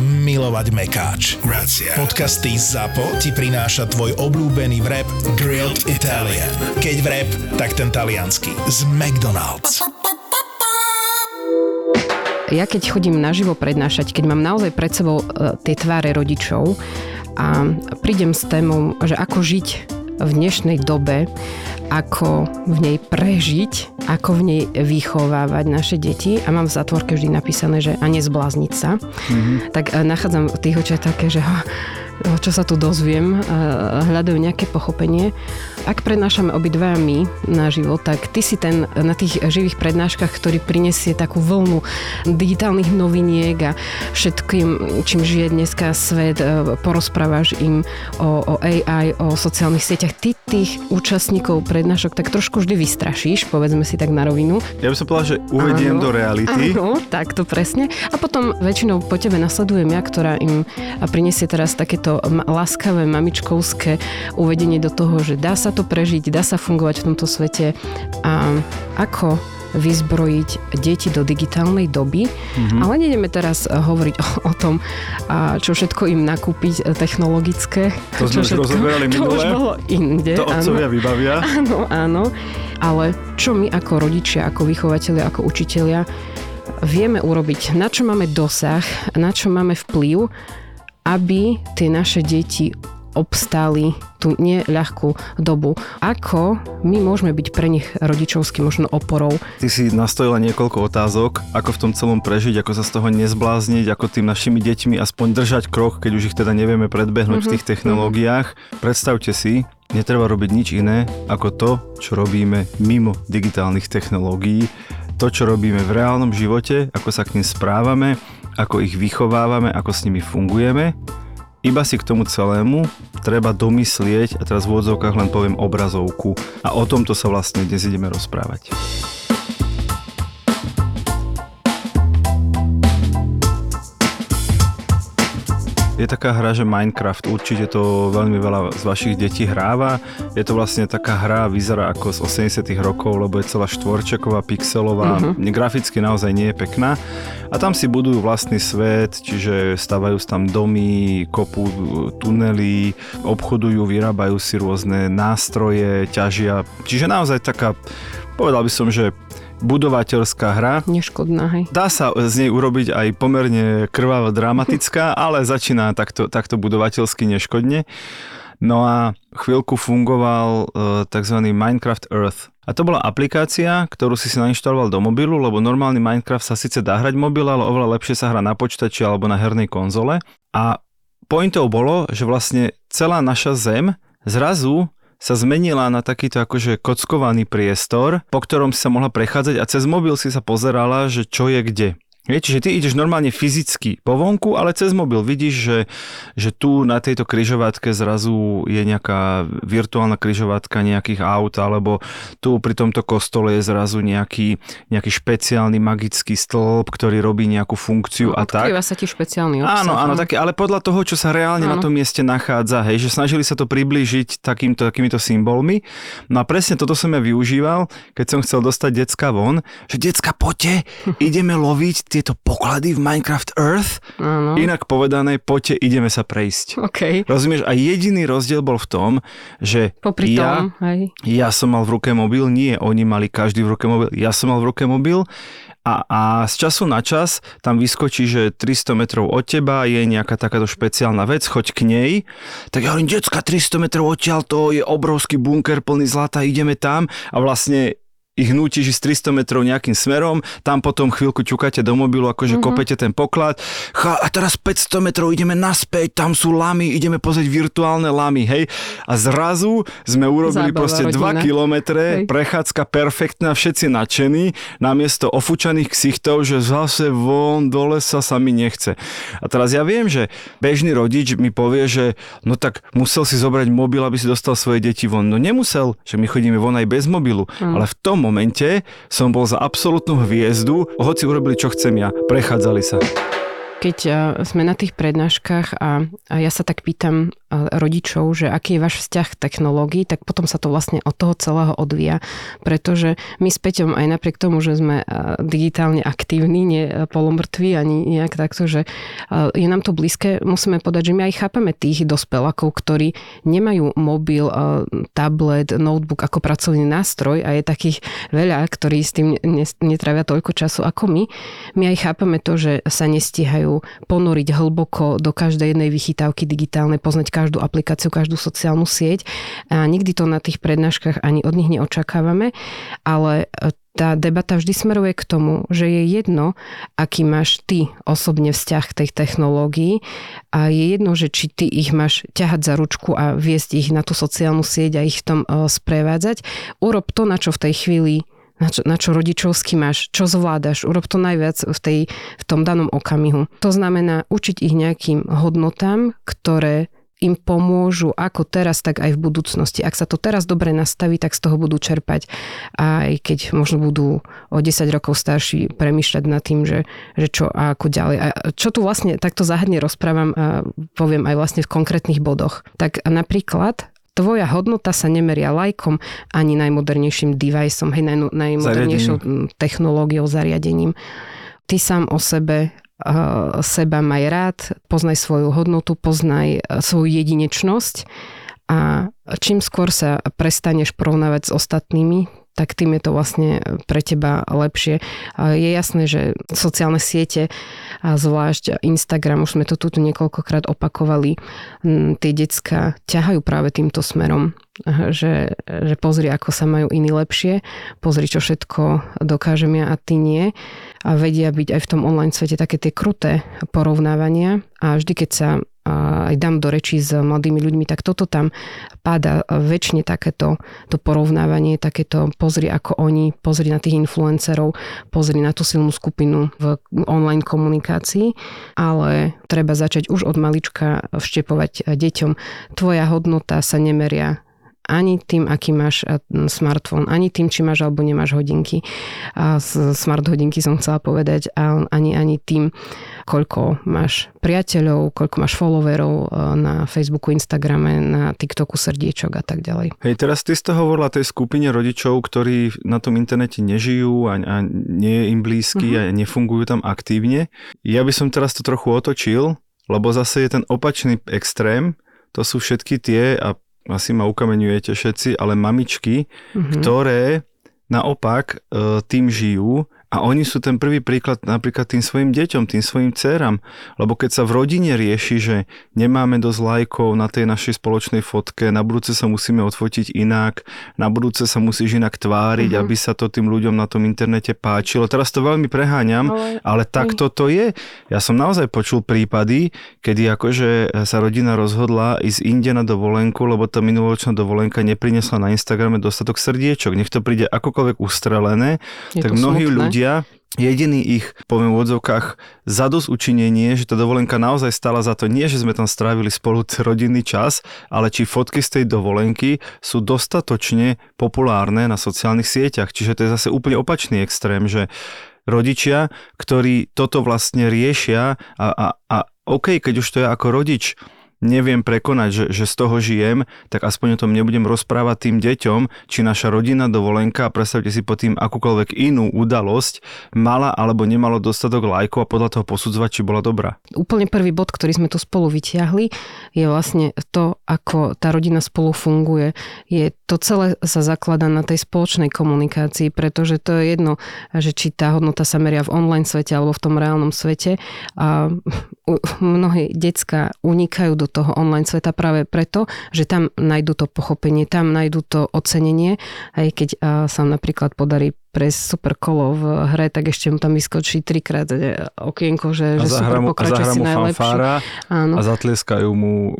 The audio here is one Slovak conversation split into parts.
milovať mekáč. Grazie. Podcasty ZAPO ti prináša tvoj obľúbený vrep Grilled Italian. Keď vrep, tak ten talianský. Z McDonald's. Ja keď chodím naživo prednášať, keď mám naozaj pred sebou e, tie tváre rodičov a prídem s témou, že ako žiť v dnešnej dobe, ako v nej prežiť, ako v nej vychovávať naše deti a mám v zatvorke vždy napísané, že a nezblázniť sa, mm-hmm. tak e, nachádzam v tých očiach také, že čo sa tu dozviem, hľadajú nejaké pochopenie. Ak prednášame obidvaja my na život, tak ty si ten na tých živých prednáškach, ktorý prinesie takú vlnu digitálnych noviniek a všetkým, čím žije dneska svet, e, porozprávaš im o, o AI, o sociálnych sieťach. Ty tých účastníkov prednášok tak trošku vždy vystrašíš, povedzme si tak na rovinu. Ja by som povedal, že uvediem áno, do reality. Áno, tak to presne. A potom väčšinou po tebe nasledujem ja, ktorá im prinesie teraz takéto to láskavé mamičkovské uvedenie do toho, že dá sa to prežiť, dá sa fungovať v tomto svete a ako vyzbrojiť deti do digitálnej doby. Mm-hmm. Ale nejdeme teraz hovoriť o, o tom, čo všetko im nakúpiť e, technologické. To sme už rozoberali minule. To už bolo inde. To otcovia áno. vybavia. Áno, áno. Ale čo my ako rodičia, ako vychovateľia, ako učitelia vieme urobiť, na čo máme dosah, na čo máme vplyv aby tie naše deti obstáli tú neľahkú dobu. Ako my môžeme byť pre nich rodičovský možno oporou? Ty si nastojila niekoľko otázok, ako v tom celom prežiť, ako sa z toho nezblázniť, ako tým našimi deťmi aspoň držať krok, keď už ich teda nevieme predbehnúť mm-hmm. v tých mhm. technológiách. Predstavte si, netreba robiť nič iné ako to, čo robíme mimo digitálnych technológií, to, čo robíme v reálnom živote, ako sa k ním správame, ako ich vychovávame, ako s nimi fungujeme. Iba si k tomu celému treba domyslieť, a teraz v úvodzovkách len poviem obrazovku. A o tomto sa vlastne dnes ideme rozprávať. Je taká hra, že Minecraft, určite to veľmi veľa z vašich detí hráva. Je to vlastne taká hra, vyzerá ako z 80 rokov, lebo je celá štvorčeková, pixelová, uh-huh. graficky naozaj nie je pekná. A tam si budujú vlastný svet, čiže stavajú tam domy, kopu tunely, obchodujú, vyrábajú si rôzne nástroje, ťažia. Čiže naozaj taká, povedal by som, že budovateľská hra. Neškodná, hej. Dá sa z nej urobiť aj pomerne krvavo dramatická, ale začína takto, takto budovateľsky neškodne. No a chvíľku fungoval uh, tzv. Minecraft Earth. A to bola aplikácia, ktorú si si nainštaloval do mobilu, lebo normálny Minecraft sa síce dá hrať mobil, ale oveľa lepšie sa hrá na počítači alebo na hernej konzole. A pointou bolo, že vlastne celá naša zem zrazu sa zmenila na takýto akože kockovaný priestor, po ktorom si sa mohla prechádzať a cez mobil si sa pozerala, že čo je kde. Je, čiže ty ideš normálne fyzicky po vonku, ale cez mobil vidíš, že, že tu na tejto kryžovatke zrazu je nejaká virtuálna kryžovatka nejakých aut, alebo tu pri tomto kostole je zrazu nejaký, nejaký špeciálny magický stĺp, ktorý robí nejakú funkciu no, a tak. sa ti špeciálny obsah. Áno, áno, také, ale podľa toho, čo sa reálne áno. na tom mieste nachádza, hej, že snažili sa to priblížiť takýmto, takýmito symbolmi. No a presne toto som ja využíval, keď som chcel dostať decka von, že decka, poďte, ideme loviť tieto poklady v Minecraft Earth. Ano. Inak povedané, poďte, ideme sa prejsť. Okay. Rozumieš? A jediný rozdiel bol v tom, že Popri ja, tom, hej. ja som mal v ruke mobil, nie oni mali každý v ruke mobil, ja som mal v ruke mobil a, a z času na čas tam vyskočí, že 300 metrov od teba je nejaká takáto špeciálna vec, choď k nej. Tak ja hovorím, decka, 300 metrov odtiaľ, to je obrovský bunker plný zlata, ideme tam a vlastne ich nútiš ísť 300 metrov nejakým smerom, tam potom chvíľku ťukáte do mobilu, akože mm-hmm. kopete ten poklad, Chá, a teraz 500 metrov ideme naspäť, tam sú lamy, ideme pozrieť virtuálne lamy, hej. A zrazu sme urobili Zábava, proste rodina. 2 kilometre, hej. prechádzka perfektná, všetci nadšení, namiesto ofúčaných ksichtov, že zase von do lesa sa mi nechce. A teraz ja viem, že bežný rodič mi povie, že no tak musel si zobrať mobil, aby si dostal svoje deti von. No nemusel, že my chodíme von aj bez mobilu, mm. ale v tom momente som bol za absolútnu hviezdu, hoci urobili čo chcem ja, prechádzali sa. Keď sme na tých prednáškach a, a ja sa tak pýtam rodičov, že aký je váš vzťah k technológii, tak potom sa to vlastne od toho celého odvíja, pretože my s Peťom aj napriek tomu, že sme digitálne aktívni, nie polomrtví ani nejak takto, že je nám to blízke, musíme povedať, že my aj chápeme tých dospelákov, ktorí nemajú mobil, tablet, notebook ako pracovný nástroj a je takých veľa, ktorí s tým netravia toľko času ako my. My aj chápeme to, že sa nestihajú ponoriť hlboko do každej jednej vychytávky digitálnej, poznať každú aplikáciu, každú sociálnu sieť. A nikdy to na tých prednáškach ani od nich neočakávame, ale e, tá debata vždy smeruje k tomu, že je jedno, aký máš ty osobne vzťah k tej technológii a je jedno, že či ty ich máš ťahať za ručku a viesť ich na tú sociálnu sieť a ich v tom e, sprevádzať. Urob to, na čo v tej chvíli na čo, na čo rodičovsky máš, čo zvládaš, urob to najviac v, tej, v tom danom okamihu. To znamená učiť ich nejakým hodnotám, ktoré im pomôžu ako teraz, tak aj v budúcnosti. Ak sa to teraz dobre nastaví, tak z toho budú čerpať. Aj keď možno budú o 10 rokov starší premýšľať nad tým, že, že čo a ako ďalej. A čo tu vlastne takto záhadne rozprávam a poviem aj vlastne v konkrétnych bodoch. Tak napríklad tvoja hodnota sa nemeria lajkom ani najmodernejším deviceom, hej, naj, najmodernejšou zariadením. technológiou, zariadením. Ty sám o sebe seba maj rád, poznaj svoju hodnotu, poznaj e, svoju jedinečnosť a čím skôr sa prestaneš porovnávať s ostatnými, tak tým je to vlastne pre teba lepšie. Je jasné, že sociálne siete, a zvlášť Instagram, už sme to tu niekoľkokrát opakovali, tie decka ťahajú práve týmto smerom, že, že pozri, ako sa majú iní lepšie, pozri, čo všetko dokážem ja a ty nie. A vedia byť aj v tom online svete také tie kruté porovnávania a vždy, keď sa aj dám do rečí s mladými ľuďmi, tak toto tam páda väčšine takéto to porovnávanie, takéto pozri ako oni, pozri na tých influencerov, pozri na tú silnú skupinu v online komunikácii, ale treba začať už od malička vštepovať deťom. Tvoja hodnota sa nemeria ani tým, aký máš eh, smartfón, ani tým, či máš alebo nemáš hodinky. A smart hodinky som chcela povedať, a ani, ani tým, koľko máš priateľov, koľko máš followerov eh, na Facebooku, Instagrame, na TikToku, srdiečok a tak ďalej. Hej, teraz ty ste hovorila tej skupine rodičov, ktorí na tom internete nežijú a, a nie je im blízky uh-huh. a nefungujú tam aktívne. Ja by som teraz to trochu otočil, lebo zase je ten opačný extrém, to sú všetky tie, a asi ma ukameňujete všetci, ale mamičky, mm-hmm. ktoré naopak e, tým žijú a oni sú ten prvý príklad napríklad tým svojim deťom, tým svojim dcerám. Lebo keď sa v rodine rieši, že nemáme dosť lajkov na tej našej spoločnej fotke, na budúce sa musíme odfotiť inak, na budúce sa musíš inak tváriť, mm-hmm. aby sa to tým ľuďom na tom internete páčilo. Teraz to veľmi preháňam, ale, ale takto to je. Ja som naozaj počul prípady, kedy akože sa rodina rozhodla ísť inde na dovolenku, lebo tá minuloročná dovolenka neprinesla na Instagrame dostatok srdiečok. Nech to príde akokoľvek ustrelené, je tak mnohí smutné. ľudia ľudia, jediný ich, poviem v odzovkách, zadosť učinenie, že tá dovolenka naozaj stala za to, nie že sme tam strávili spolu rodinný čas, ale či fotky z tej dovolenky sú dostatočne populárne na sociálnych sieťach. Čiže to je zase úplne opačný extrém, že rodičia, ktorí toto vlastne riešia a, a, a OK, keď už to je ako rodič, neviem prekonať, že, že z toho žijem, tak aspoň o tom nebudem rozprávať tým deťom, či naša rodina dovolenka, predstavte si po tým akúkoľvek inú udalosť, mala alebo nemalo dostatok lajkov a podľa toho posudzovať, či bola dobrá. Úplne prvý bod, ktorý sme tu spolu vyťahli, je vlastne to, ako tá rodina spolu funguje. Je to celé sa zaklada na tej spoločnej komunikácii, pretože to je jedno, že či tá hodnota sa meria v online svete alebo v tom reálnom svete. A mnohé decka unikajú do toho online sveta práve preto, že tam nájdu to pochopenie, tam nájdu to ocenenie, aj keď sa napríklad podarí pre super kolo v hre, tak ešte mu tam vyskočí trikrát e, okienko, že, že super pokračuje si najlepší. Áno. A zatlieskajú mu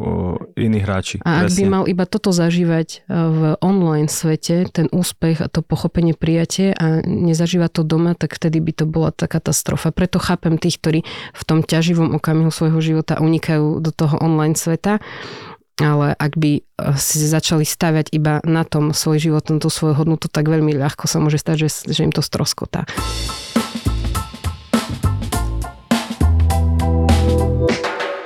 iní hráči. A presne. ak by mal iba toto zažívať e, v online svete, ten úspech a to pochopenie prijatie a nezažíva to doma, tak vtedy by to bola tá katastrofa. Preto chápem tých, ktorí v tom ťaživom okamihu svojho života unikajú do toho online sveta ale ak by eh, si začali stavať iba na tom svoj život, na tú svoju hodnotu, tak veľmi ľahko sa môže stať, že, že im to stroskotá.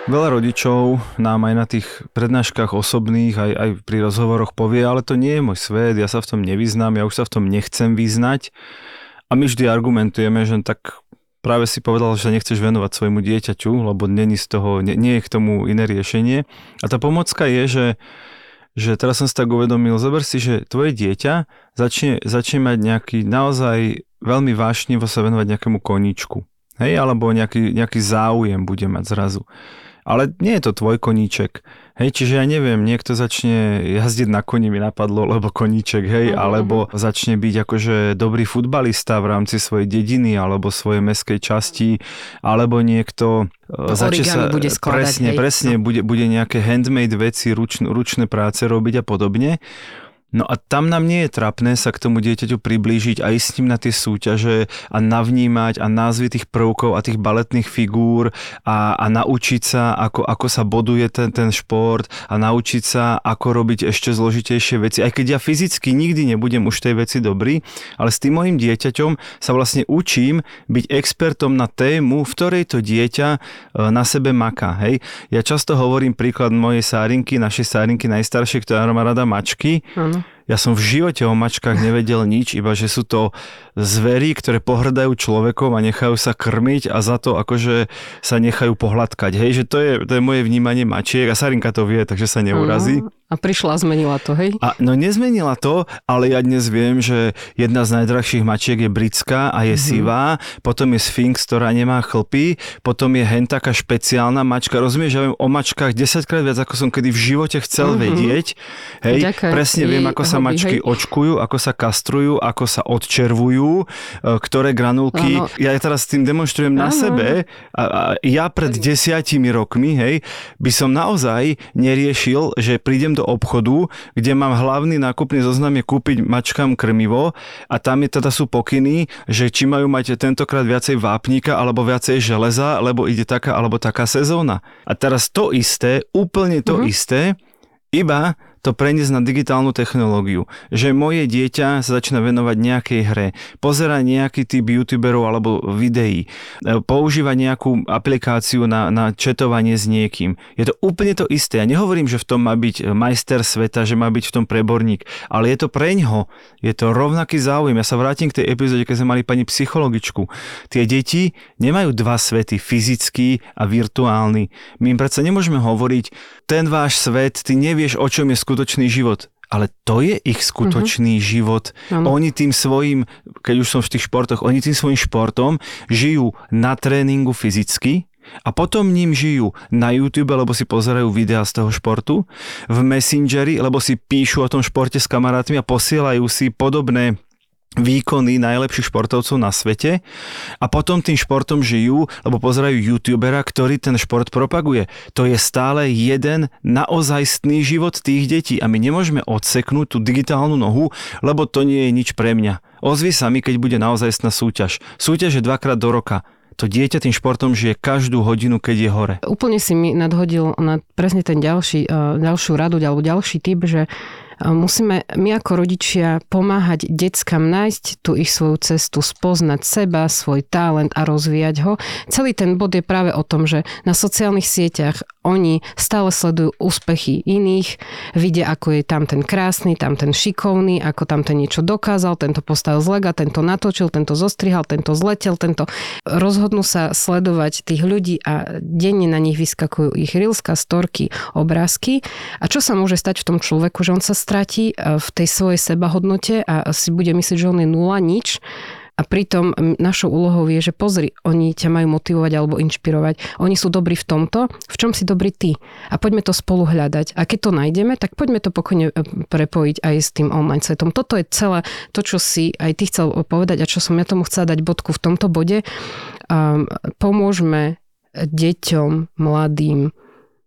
Veľa rodičov nám aj na tých prednáškach osobných, aj, aj pri rozhovoroch povie, ale to nie je môj svet, ja sa v tom nevyznám, ja už sa v tom nechcem vyznať. A my vždy argumentujeme, že tak práve si povedal, že nechceš venovať svojmu dieťaťu, lebo není z toho, nie, nie je k tomu iné riešenie. A tá pomocka je, že, že teraz som si tak uvedomil, zober si, že tvoje dieťa začne, začne mať nejaký naozaj veľmi vášnivo sa venovať nejakému koníčku. Hej, alebo nejaký, nejaký záujem bude mať zrazu. Ale nie je to tvoj koníček Hej, čiže ja neviem, niekto začne jazdiť na koni, mi napadlo, lebo koníček, hej, uh-huh. alebo začne byť akože dobrý futbalista v rámci svojej dediny alebo svojej meskej časti, alebo niekto to začne sa bude skladať, presne, hej. presne, no. bude, bude nejaké handmade veci, ručn, ručné práce robiť a podobne. No a tam nám nie je trapné sa k tomu dieťaťu priblížiť a ísť s ním na tie súťaže a navnímať a názvy tých prvkov a tých baletných figúr a, a naučiť sa, ako, ako sa boduje ten, ten šport a naučiť sa, ako robiť ešte zložitejšie veci. Aj keď ja fyzicky nikdy nebudem už tej veci dobrý, ale s tým mojim dieťaťom sa vlastne učím byť expertom na tému, v ktorej to dieťa e, na sebe maká. Hej? Ja často hovorím príklad mojej sárinky, našej sárinky najstaršej, ktorá má rada mačky. Ano ja som v živote o mačkách nevedel nič, iba že sú to zvery, ktoré pohrdajú človekom a nechajú sa krmiť a za to akože sa nechajú pohľadkať. Hej, že to je, to je moje vnímanie mačiek a Sarinka to vie, takže sa neurazí. Uh-huh. A prišla a zmenila to, hej? A, no nezmenila to, ale ja dnes viem, že jedna z najdrahších mačiek je britská a je mm-hmm. sivá, potom je Sphinx, ktorá nemá chlpy, potom je hen taká špeciálna mačka. Rozumieš, ja viem o mačkách 10 krát viac, ako som kedy v živote chcel mm-hmm. vedieť. Hej, Ďakujem. presne viem, ako sa mačky hej. očkujú, ako sa kastrujú, ako sa odčervujú, e, ktoré granulky. Ano. Ja teraz tým demonstrujem ano. na sebe a, a ja pred desiatimi rokmi, hej, by som naozaj neriešil, že prídem do obchodu, kde mám hlavný nákupný zoznam je kúpiť mačkám krmivo a tam je teda sú pokyny, že či majú mať tentokrát viacej vápnika alebo viacej železa, lebo ide taká alebo taká sezóna. A teraz to isté, úplne to mm-hmm. isté, iba to preniesť na digitálnu technológiu. Že moje dieťa sa začína venovať nejakej hre, pozera nejaký typ youtuberov alebo videí, e, používa nejakú aplikáciu na, na četovanie s niekým. Je to úplne to isté. Ja nehovorím, že v tom má byť majster sveta, že má byť v tom preborník, ale je to preňho. Je to rovnaký záujem. Ja sa vrátim k tej epizóde, keď sme mali pani psychologičku. Tie deti nemajú dva svety, fyzický a virtuálny. My im predsa nemôžeme hovoriť, ten váš svet, ty nevieš, o čom je skutočný život. Ale to je ich skutočný uh-huh. život. Ano. Oni tým svojim, keď už som v tých športoch, oni tým svojim športom žijú na tréningu fyzicky, a potom ním žijú na YouTube, lebo si pozerajú videá z toho športu, v Messengeri, lebo si píšu o tom športe s kamarátmi a posielajú si podobné výkony najlepších športovcov na svete a potom tým športom žijú, lebo pozerajú youtubera, ktorý ten šport propaguje. To je stále jeden naozajstný život tých detí a my nemôžeme odseknúť tú digitálnu nohu, lebo to nie je nič pre mňa. Ozvi sa mi, keď bude naozajstná súťaž. Súťaž je dvakrát do roka to dieťa tým športom žije každú hodinu, keď je hore. Úplne si mi nadhodil na presne ten ďalší, eh, ďalšiu radu alebo ďalší typ, že Musíme my ako rodičia pomáhať deckám nájsť tú ich svoju cestu, spoznať seba, svoj talent a rozvíjať ho. Celý ten bod je práve o tom, že na sociálnych sieťach oni stále sledujú úspechy iných, vidia, ako je tam ten krásny, tam ten šikovný, ako tam ten niečo dokázal, tento postavil z lega, tento natočil, tento zostrihal, tento zletel, tento... Rozhodnú sa sledovať tých ľudí a denne na nich vyskakujú ich rilska, storky, obrázky. A čo sa môže stať v tom človeku, že on sa stratí e, v tej svojej sebahodnote a si bude myslieť, že on je nula, nič A pritom našou úlohou je, že pozri, oni ťa majú motivovať alebo inšpirovať. Oni sú dobrí v tomto, v čom si dobrý ty. A poďme to spolu hľadať. A keď to nájdeme, tak poďme to pokojne e, prepojiť aj s tým online svetom. Toto je celé to, čo si aj ty chcel povedať a čo som ja tomu chcela dať bodku v tomto bode. Um, pomôžme deťom, mladým,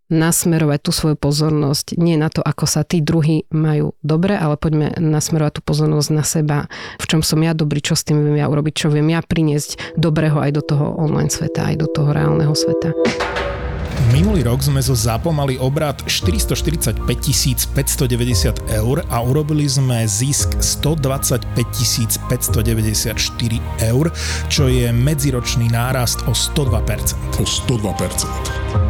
nasmerovať tú svoju pozornosť nie na to, ako sa tí druhí majú dobre, ale poďme nasmerovať tú pozornosť na seba, v čom som ja dobrý, čo s tým viem ja urobiť, čo viem ja priniesť dobrého aj do toho online sveta, aj do toho reálneho sveta. Minulý rok sme zo ZAPO mali obrad 445 590 eur a urobili sme zisk 125 594 eur, čo je medziročný nárast o 102%. O 102%.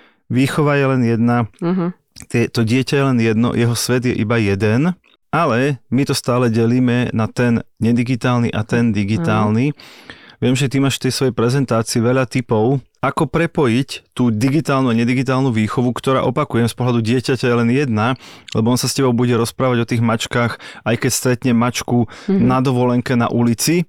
výchova je len jedna, uh-huh. tie, to dieťa je len jedno, jeho svet je iba jeden, ale my to stále delíme na ten nedigitálny a ten digitálny. Uh-huh. Viem, že ty máš v tej svojej prezentácii veľa typov, ako prepojiť tú digitálnu a nedigitálnu výchovu, ktorá opakujem z pohľadu dieťaťa je len jedna, lebo on sa s tebou bude rozprávať o tých mačkách, aj keď stretne mačku mm-hmm. na dovolenke na ulici,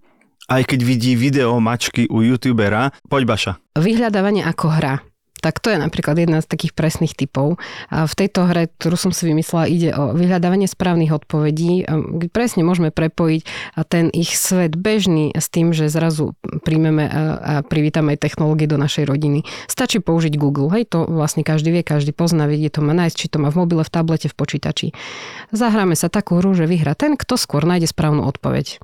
aj keď vidí video mačky u youtubera. Poď Baša. Vyhľadávanie ako hra. Tak to je napríklad jedna z takých presných typov. A v tejto hre, ktorú som si vymyslela, ide o vyhľadávanie správnych odpovedí. Presne môžeme prepojiť ten ich svet bežný s tým, že zrazu príjmeme a privítame aj technológie do našej rodiny. Stačí použiť Google. Hej, to vlastne každý vie, každý pozná, vie, to má nájsť, či to má v mobile, v tablete, v počítači. Zahráme sa takú hru, že vyhra ten, kto skôr nájde správnu odpoveď.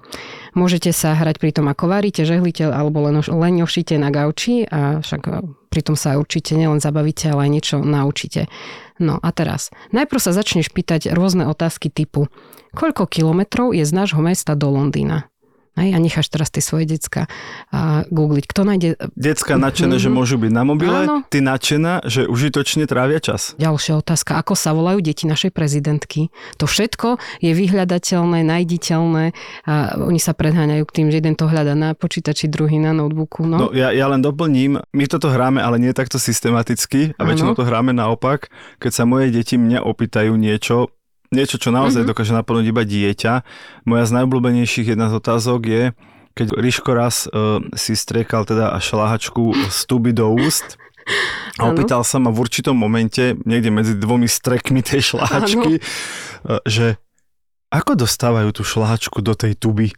Môžete sa hrať pri tom, ako varíte, žehlite alebo len, len na gauči a však pritom sa určite nielen zabavíte, ale aj niečo naučíte. No a teraz, najprv sa začneš pýtať rôzne otázky typu, koľko kilometrov je z nášho mesta do Londýna? Hej, a necháš teraz tie svoje decka a googliť. Kto nájde... Decka nadšené, mm-hmm. že môžu byť na mobile, Áno. ty nadšená, že užitočne trávia čas. Ďalšia otázka. Ako sa volajú deti našej prezidentky? To všetko je vyhľadateľné, najditeľné a oni sa predháňajú k tým, že jeden to hľada na počítači, druhý na notebooku. No, no ja, ja len doplním, my toto hráme, ale nie takto systematicky a väčšinou to hráme naopak. Keď sa moje deti mňa opýtajú niečo, niečo, čo naozaj mm-hmm. dokáže naplniť iba dieťa. Moja z najobľúbenejších jedna z otázok je, keď Ríško raz uh, si striekal teda šláhačku z tuby do úst a opýtal sa ma v určitom momente, niekde medzi dvomi strekmi tej šláhačky, uh, že ako dostávajú tú šláhačku do tej tuby?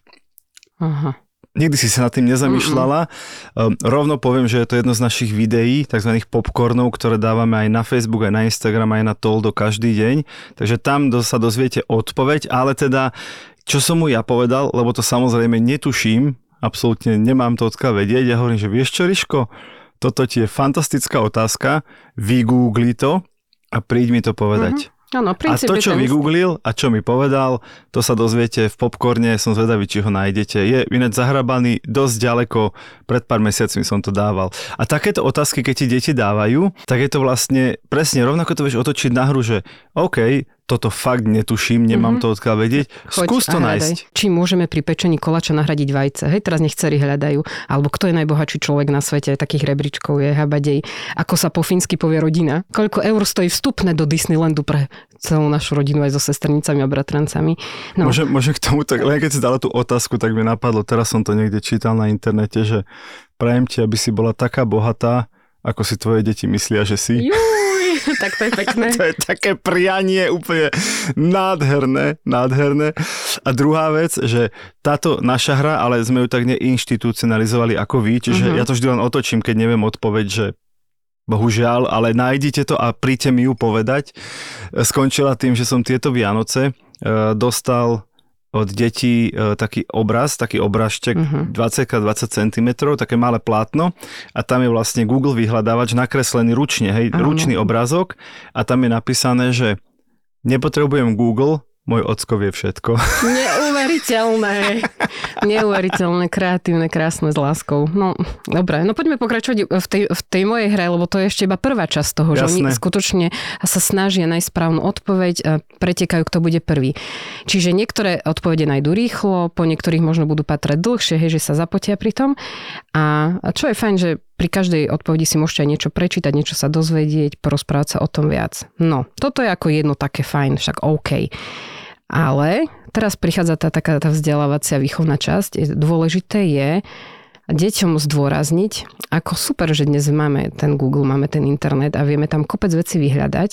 Aha nikdy si sa nad tým nezamýšľala. Mm-mm. Rovno poviem, že je to jedno z našich videí, tzv. popcornov, ktoré dávame aj na Facebook, aj na Instagram, aj na Toldo každý deň. Takže tam sa dozviete odpoveď, ale teda, čo som mu ja povedal, lebo to samozrejme netuším, absolútne nemám to odkiaľ vedieť, ja hovorím, že vieš čo, Riško, toto ti je fantastická otázka, vygoogli to a príď mi to povedať. Mm-hmm. Ano, a to, čo vygooglil a čo mi povedal, to sa dozviete v popcorne, som zvedavý, či ho nájdete. Je ináč zahrabaný dosť ďaleko, pred pár mesiacmi som to dával. A takéto otázky, keď ti deti dávajú, tak je to vlastne presne rovnako to vieš otočiť na hru, že OK, toto fakt netuším, nemám mm-hmm. to odkiaľ vedieť. Choď Skús to nájsť. Či môžeme pri pečení kolača nahradiť vajce. Hej, teraz nech cery hľadajú. Alebo kto je najbohatší človek na svete, takých rebríčkov je habadej. Ako sa po fínsky povie rodina. Koľko eur stojí vstupné do Disneylandu pre celú našu rodinu aj so sestrnicami a bratrancami. No. Môžem, môžem k tomu, tak, len keď si dala tú otázku, tak mi napadlo, teraz som to niekde čítal na internete, že prajem ti, aby si bola taká bohatá, ako si tvoje deti myslia, že si. Juj. tak to je pekné. To je také prianie úplne nádherné, nádherné. A druhá vec, že táto naša hra, ale sme ju tak neinstitucionalizovali ako vy, čiže uh-huh. ja to vždy len otočím, keď neviem odpoveď, že bohužiaľ, ale nájdite to a príďte mi ju povedať. Skončila tým, že som tieto Vianoce uh, dostal od detí e, taký obraz, taký obrazček uh-huh. 20x20 cm, také malé plátno a tam je vlastne Google vyhľadávač nakreslený ručne, hej, uh-huh. ručný obrázok a tam je napísané, že nepotrebujem Google, môj ocko vie všetko. Neuveriteľné. Neuveriteľné, kreatívne, krásne s láskou. No, dobre, no poďme pokračovať v tej, v tej mojej hre, lebo to je ešte iba prvá časť toho, Jasné. že oni skutočne sa snažia nájsť správnu odpoveď a pretekajú, kto bude prvý. Čiže niektoré odpovede nájdú rýchlo, po niektorých možno budú patrať dlhšie, hej, že sa zapotia pri tom. A čo je fajn, že pri každej odpovedi si môžete aj niečo prečítať, niečo sa dozvedieť, porozprávať sa o tom viac. No, toto je ako jedno také fajn, však OK. Ale teraz prichádza tá taká tá vzdelávacia výchovná časť. Dôležité je deťom zdôrazniť, ako super, že dnes máme ten Google, máme ten internet a vieme tam kopec veci vyhľadať.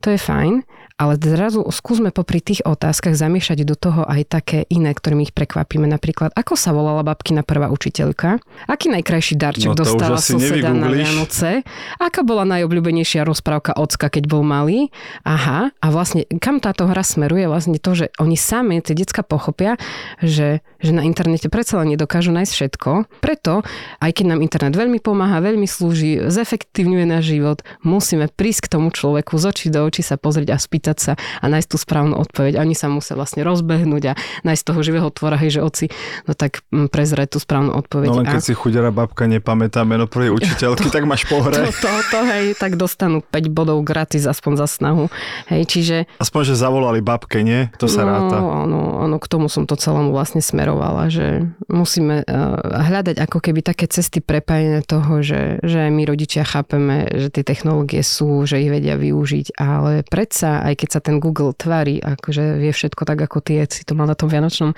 To je fajn, ale zrazu skúsme popri tých otázkach zamiešať do toho aj také iné, ktorými ich prekvapíme. Napríklad, ako sa volala babkina prvá učiteľka? Aký najkrajší darček no, dostala suseda na Vianoce? Aká bola najobľúbenejšia rozprávka ocka, keď bol malý? Aha, a vlastne kam táto hra smeruje? Vlastne to, že oni sami, tie decka pochopia, že, že na internete predsa len nedokážu nájsť všetko. Preto, aj keď nám internet veľmi pomáha, veľmi slúži, zefektívňuje náš život, musíme prísť k tomu človeku z očí do očí sa pozrieť a spýtať spýtať sa a nájsť tú správnu odpoveď. Oni sa musia vlastne rozbehnúť a nájsť toho živého tvora, hej, že oci, no tak mm, prezrieť tú správnu odpoveď. No len keď a... si chudera babka nepamätá meno prvej učiteľky, to, tak máš pohre. To, to, to, hej, tak dostanú 5 bodov gratis aspoň za snahu. Hej, čiže... Aspoň, že zavolali babke, nie? To sa no, ráta. Áno, áno, k tomu som to celému vlastne smerovala, že musíme uh, hľadať ako keby také cesty prepájenia toho, že, že my rodičia chápeme, že tie technológie sú, že ich vedia využiť, ale predsa, aj keď sa ten Google tvári, akože vie všetko tak, ako ty si to mal na tom vianočnom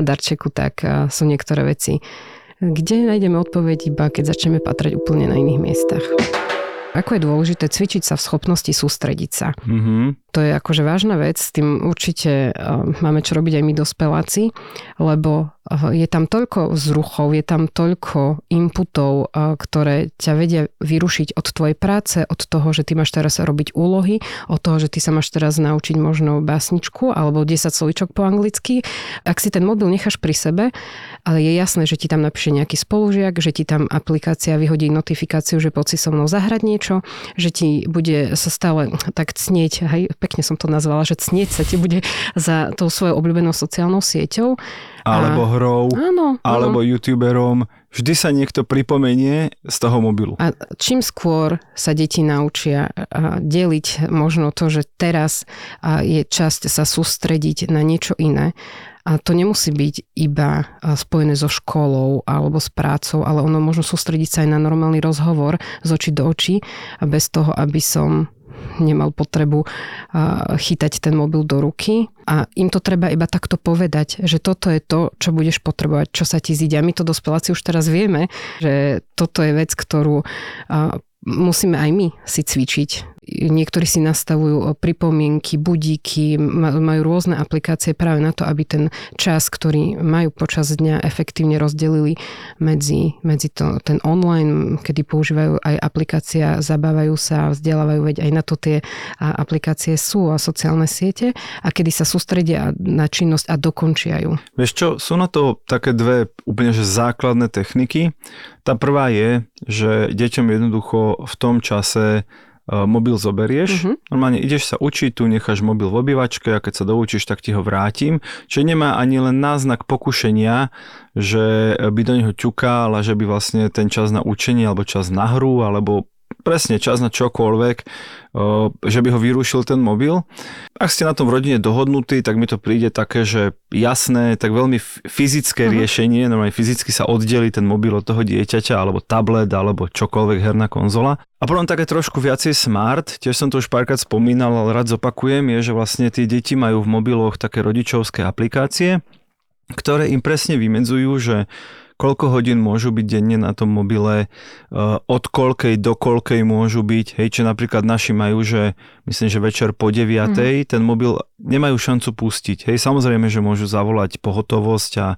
darčeku, tak sú niektoré veci, kde nájdeme odpoveď iba, keď začneme patrať úplne na iných miestach. Ako je dôležité cvičiť sa v schopnosti sústrediť sa. Mm-hmm to je akože vážna vec, s tým určite máme čo robiť aj my dospeláci, lebo je tam toľko vzruchov, je tam toľko inputov, ktoré ťa vedia vyrušiť od tvojej práce, od toho, že ty máš teraz robiť úlohy, od toho, že ty sa máš teraz naučiť možno básničku alebo 10 slovíčok po anglicky. Ak si ten mobil necháš pri sebe, ale je jasné, že ti tam napíše nejaký spolužiak, že ti tam aplikácia vyhodí notifikáciu, že poď si so mnou zahrať niečo, že ti bude sa stále tak cnieť, hej, pekne som to nazvala, že cnieť sa ti bude za tou svojou obľúbenou sociálnou sieťou. Alebo a... hrou, áno, alebo áno. youtuberom. Vždy sa niekto pripomenie z toho mobilu. A čím skôr sa deti naučia deliť možno to, že teraz je časť sa sústrediť na niečo iné, a to nemusí byť iba spojené so školou alebo s prácou, ale ono možno sústrediť sa aj na normálny rozhovor z očí do očí bez toho, aby som nemal potrebu chytať ten mobil do ruky a im to treba iba takto povedať, že toto je to, čo budeš potrebovať, čo sa ti zíde. A my to dospeláci už teraz vieme, že toto je vec, ktorú musíme aj my si cvičiť Niektorí si nastavujú pripomienky, budíky, majú rôzne aplikácie práve na to, aby ten čas, ktorý majú počas dňa efektívne rozdelili medzi, medzi to, ten online, kedy používajú aj aplikácia, zabávajú sa, vzdelávajú, veď aj na to tie aplikácie sú a sociálne siete a kedy sa sústredia na činnosť a dokončia ju. Vieš čo, sú na to také dve úplne že základné techniky. Tá prvá je, že deťom jednoducho v tom čase mobil zoberieš, uh-huh. normálne ideš sa učiť, tu necháš mobil v obývačke a keď sa doučíš, tak ti ho vrátim. Čiže nemá ani len náznak pokušenia, že by do neho ťukal a že by vlastne ten čas na učenie alebo čas na hru alebo presne čas na čokoľvek, že by ho vyrušil ten mobil. Ak ste na tom v rodine dohodnutí, tak mi to príde také, že jasné, tak veľmi fyzické uh-huh. riešenie, normálne fyzicky sa oddeli ten mobil od toho dieťaťa, alebo tablet, alebo čokoľvek herná konzola. A potom také trošku viacej smart, tiež som to už párkrát spomínal, ale rád zopakujem, je, že vlastne tí deti majú v mobiloch také rodičovské aplikácie, ktoré im presne vymedzujú, že koľko hodín môžu byť denne na tom mobile, od koľkej do koľkej môžu byť. Hej, čo napríklad naši majú, že myslím, že večer po 9. Mm. ten mobil nemajú šancu pustiť. Hej, samozrejme, že môžu zavolať pohotovosť a,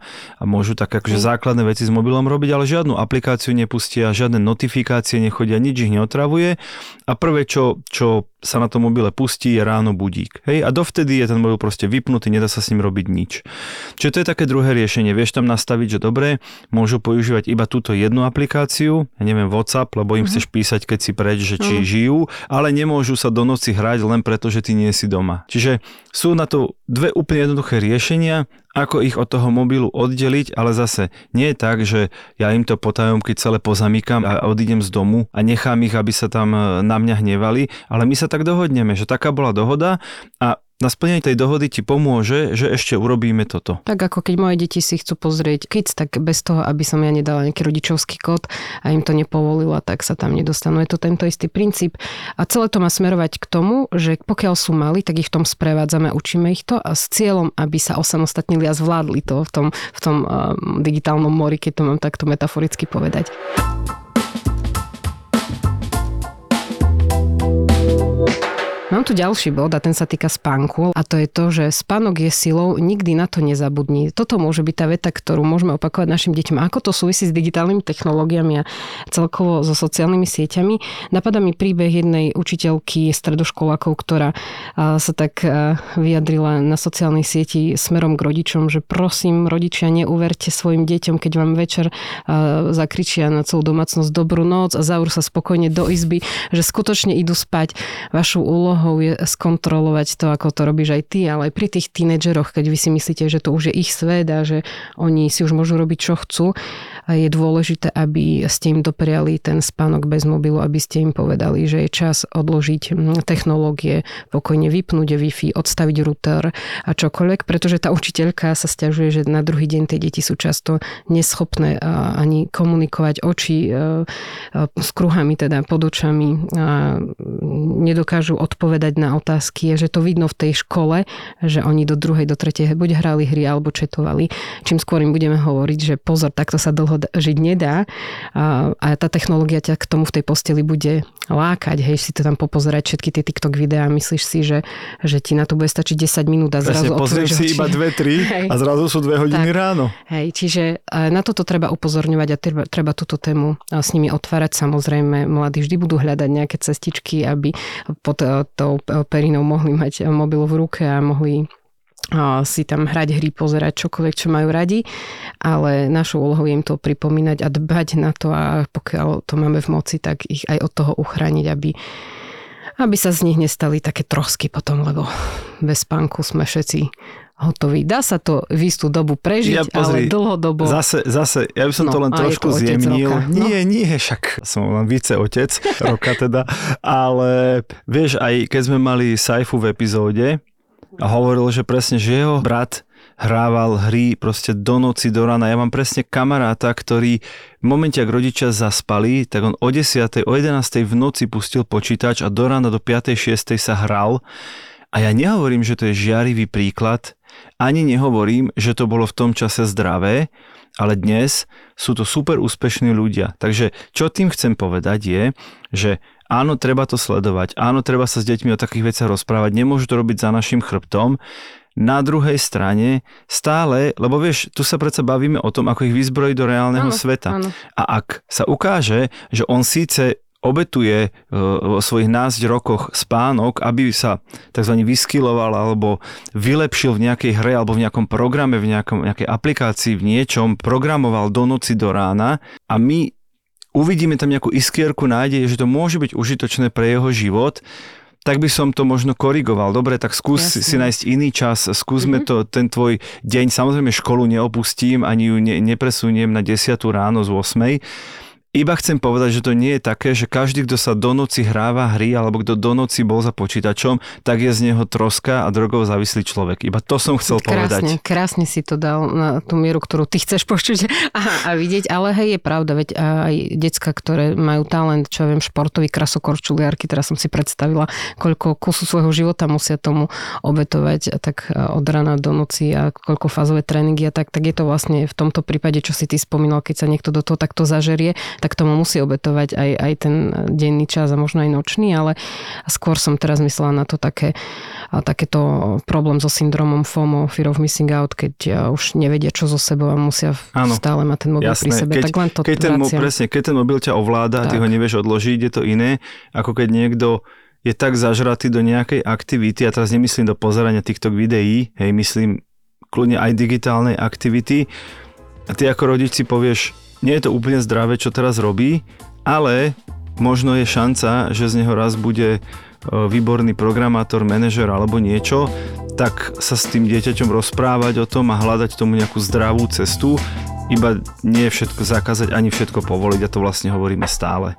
a môžu tak akože mm. základné veci s mobilom robiť, ale žiadnu aplikáciu nepustia, žiadne notifikácie nechodia, nič ich neotravuje. A prvé, čo, čo sa na tom mobile pustí, je ráno budík. Hej, a dovtedy je ten mobil proste vypnutý, nedá sa s ním robiť nič. Čiže to je také druhé riešenie. Vieš tam nastaviť, že dobre, môžu používať iba túto jednu aplikáciu, ja neviem, WhatsApp, lebo im mm-hmm. chceš písať, keď si preč, že či mm-hmm. žijú, ale nemôžu sa do noci hrať len preto, že ty nie si doma. Čiže sú na to dve úplne jednoduché riešenia, ako ich od toho mobilu oddeliť, ale zase nie je tak, že ja im to potajomky celé pozamykam a odídem z domu a nechám ich, aby sa tam e, na mňa hnevali, ale my sa tak dohodneme, že taká bola dohoda a na splnenie tej dohody ti pomôže, že ešte urobíme toto. Tak ako keď moje deti si chcú pozrieť kids, tak bez toho, aby som ja nedala nejaký rodičovský kód a im to nepovolila, tak sa tam nedostanú. Je to tento istý princíp. A celé to má smerovať k tomu, že pokiaľ sú mali, tak ich v tom sprevádzame, učíme ich to a s cieľom, aby sa osamostatnili a zvládli to v tom, v tom uh, digitálnom mori, keď to mám takto metaforicky povedať. Mám tu ďalší bod a ten sa týka spánku a to je to, že spánok je silou, nikdy na to nezabudni. Toto môže byť tá veta, ktorú môžeme opakovať našim deťom. Ako to súvisí s digitálnymi technológiami a celkovo so sociálnymi sieťami. Napadá mi príbeh jednej učiteľky stredoškolákov, ktorá sa tak vyjadrila na sociálnej sieti smerom k rodičom, že prosím rodičia, neuverte svojim deťom, keď vám večer zakričia na celú domácnosť dobrú noc a zavrú sa spokojne do izby, že skutočne idú spať. Vašu úlohu úlohou je skontrolovať to, ako to robíš aj ty, ale aj pri tých tínedžeroch, keď vy si myslíte, že to už je ich svet a že oni si už môžu robiť, čo chcú, je dôležité, aby ste im dopriali ten spánok bez mobilu, aby ste im povedali, že je čas odložiť technológie, pokojne vypnúť Wi-Fi, odstaviť router a čokoľvek, pretože tá učiteľka sa stiažuje, že na druhý deň tie deti sú často neschopné ani komunikovať oči e, e, s kruhami, teda pod očami, a nedokážu odpovedať na otázky, je, že to vidno v tej škole, že oni do druhej, do tretej buď hrali hry alebo četovali. Čím skôr im budeme hovoriť, že pozor, takto sa dlho žiť nedá a, a tá technológia ťa k tomu v tej posteli bude lákať, hej, si to tam popozerať všetky tie TikTok videá, myslíš si, že, že ti na to bude stačiť 10 minút a zrazu Presne, pozrieš si iba 2-3 a zrazu sú 2 hodiny tak, ráno. Hej, čiže na toto treba upozorňovať a treba, treba túto tému s nimi otvárať. Samozrejme, mladí vždy budú hľadať nejaké cestičky, aby pod e, tou perinou mohli mať mobil v ruke a mohli si tam hrať hry, pozerať čokoľvek, čo majú radi, ale našou úlohou je im to pripomínať a dbať na to a pokiaľ to máme v moci, tak ich aj od toho uchrániť, aby, aby sa z nich nestali také trosky potom, lebo bez spánku sme všetci hotový. Dá sa to v istú dobu prežiť, ja, pozri, ale dlhodobo... Zase, zase, ja by som no, to len trošku zjemnil. Roka, no? Nie, nie, však som len více otec roka teda, ale vieš, aj keď sme mali Saifu v epizóde, a hovoril, že presne, že jeho brat hrával hry proste do noci, do rána. Ja mám presne kamaráta, ktorý v momente, ak rodičia zaspali, tak on o 10. o 11. v noci pustil počítač a do rána do 5. 6. sa hral. A ja nehovorím, že to je žiarivý príklad, ani nehovorím, že to bolo v tom čase zdravé, ale dnes sú to super úspešní ľudia. Takže čo tým chcem povedať je, že Áno, treba to sledovať. Áno, treba sa s deťmi o takých veciach rozprávať. Nemôžu to robiť za našim chrbtom. Na druhej strane stále, lebo vieš, tu sa predsa bavíme o tom, ako ich vyzbrojiť do reálneho áno, sveta. Áno. A ak sa ukáže, že on síce obetuje e, vo svojich 12 rokoch spánok, aby sa tzv. vyskyloval alebo vylepšil v nejakej hre alebo v nejakom programe, v nejakom, nejakej aplikácii, v niečom, programoval do noci, do rána a my uvidíme tam nejakú iskierku nádeje, že to môže byť užitočné pre jeho život, tak by som to možno korigoval. Dobre, tak skús Jasne. si nájsť iný čas, skúsme mm-hmm. to, ten tvoj deň. Samozrejme školu neopustím, ani ju ne, nepresuniem na 10 ráno z 8. Iba chcem povedať, že to nie je také, že každý, kto sa do noci hráva hry alebo kto do noci bol za počítačom, tak je z neho troska a drogov závislý človek. Iba to som chcel krásne, povedať. Krásne si to dal na tú mieru, ktorú ty chceš počuť a, a vidieť, ale hej, je pravda, veď aj decka, ktoré majú talent, čo ja viem, športový krasokorčuliarky, teraz som si predstavila, koľko kusu svojho života musia tomu obetovať tak od rana do noci a koľko fázové tréningy a tak, tak je to vlastne v tomto prípade, čo si ty spomínal, keď sa niekto do toho takto zažerie, tak tomu musí obetovať aj, aj ten denný čas a možno aj nočný, ale skôr som teraz myslela na to také, takéto problém so syndromom FOMO, Fear of Missing Out, keď už nevedia, čo so sebou a musia ano, stále mať ten mobil jasné. pri sebe. Keď, tak len to keď ten, presne, keď ten mobil ťa ovláda a ty ho nevieš odložiť, je to iné, ako keď niekto je tak zažratý do nejakej aktivity, a teraz nemyslím do pozerania TikTok videí, hej, myslím kľudne aj digitálnej aktivity, a ty ako rodič si povieš, nie je to úplne zdravé, čo teraz robí, ale možno je šanca, že z neho raz bude e, výborný programátor, manažer alebo niečo, tak sa s tým dieťaťom rozprávať o tom a hľadať tomu nejakú zdravú cestu, iba nie všetko zakázať ani všetko povoliť a to vlastne hovoríme stále.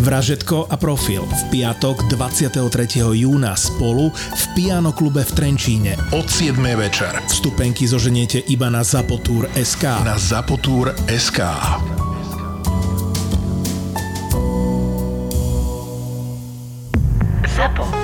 Vražetko a profil v piatok 23. júna spolu v Piano klube v Trenčíne. Od 7. večer. Vstupenky zoženiete iba na SK. Na SK. Zapo.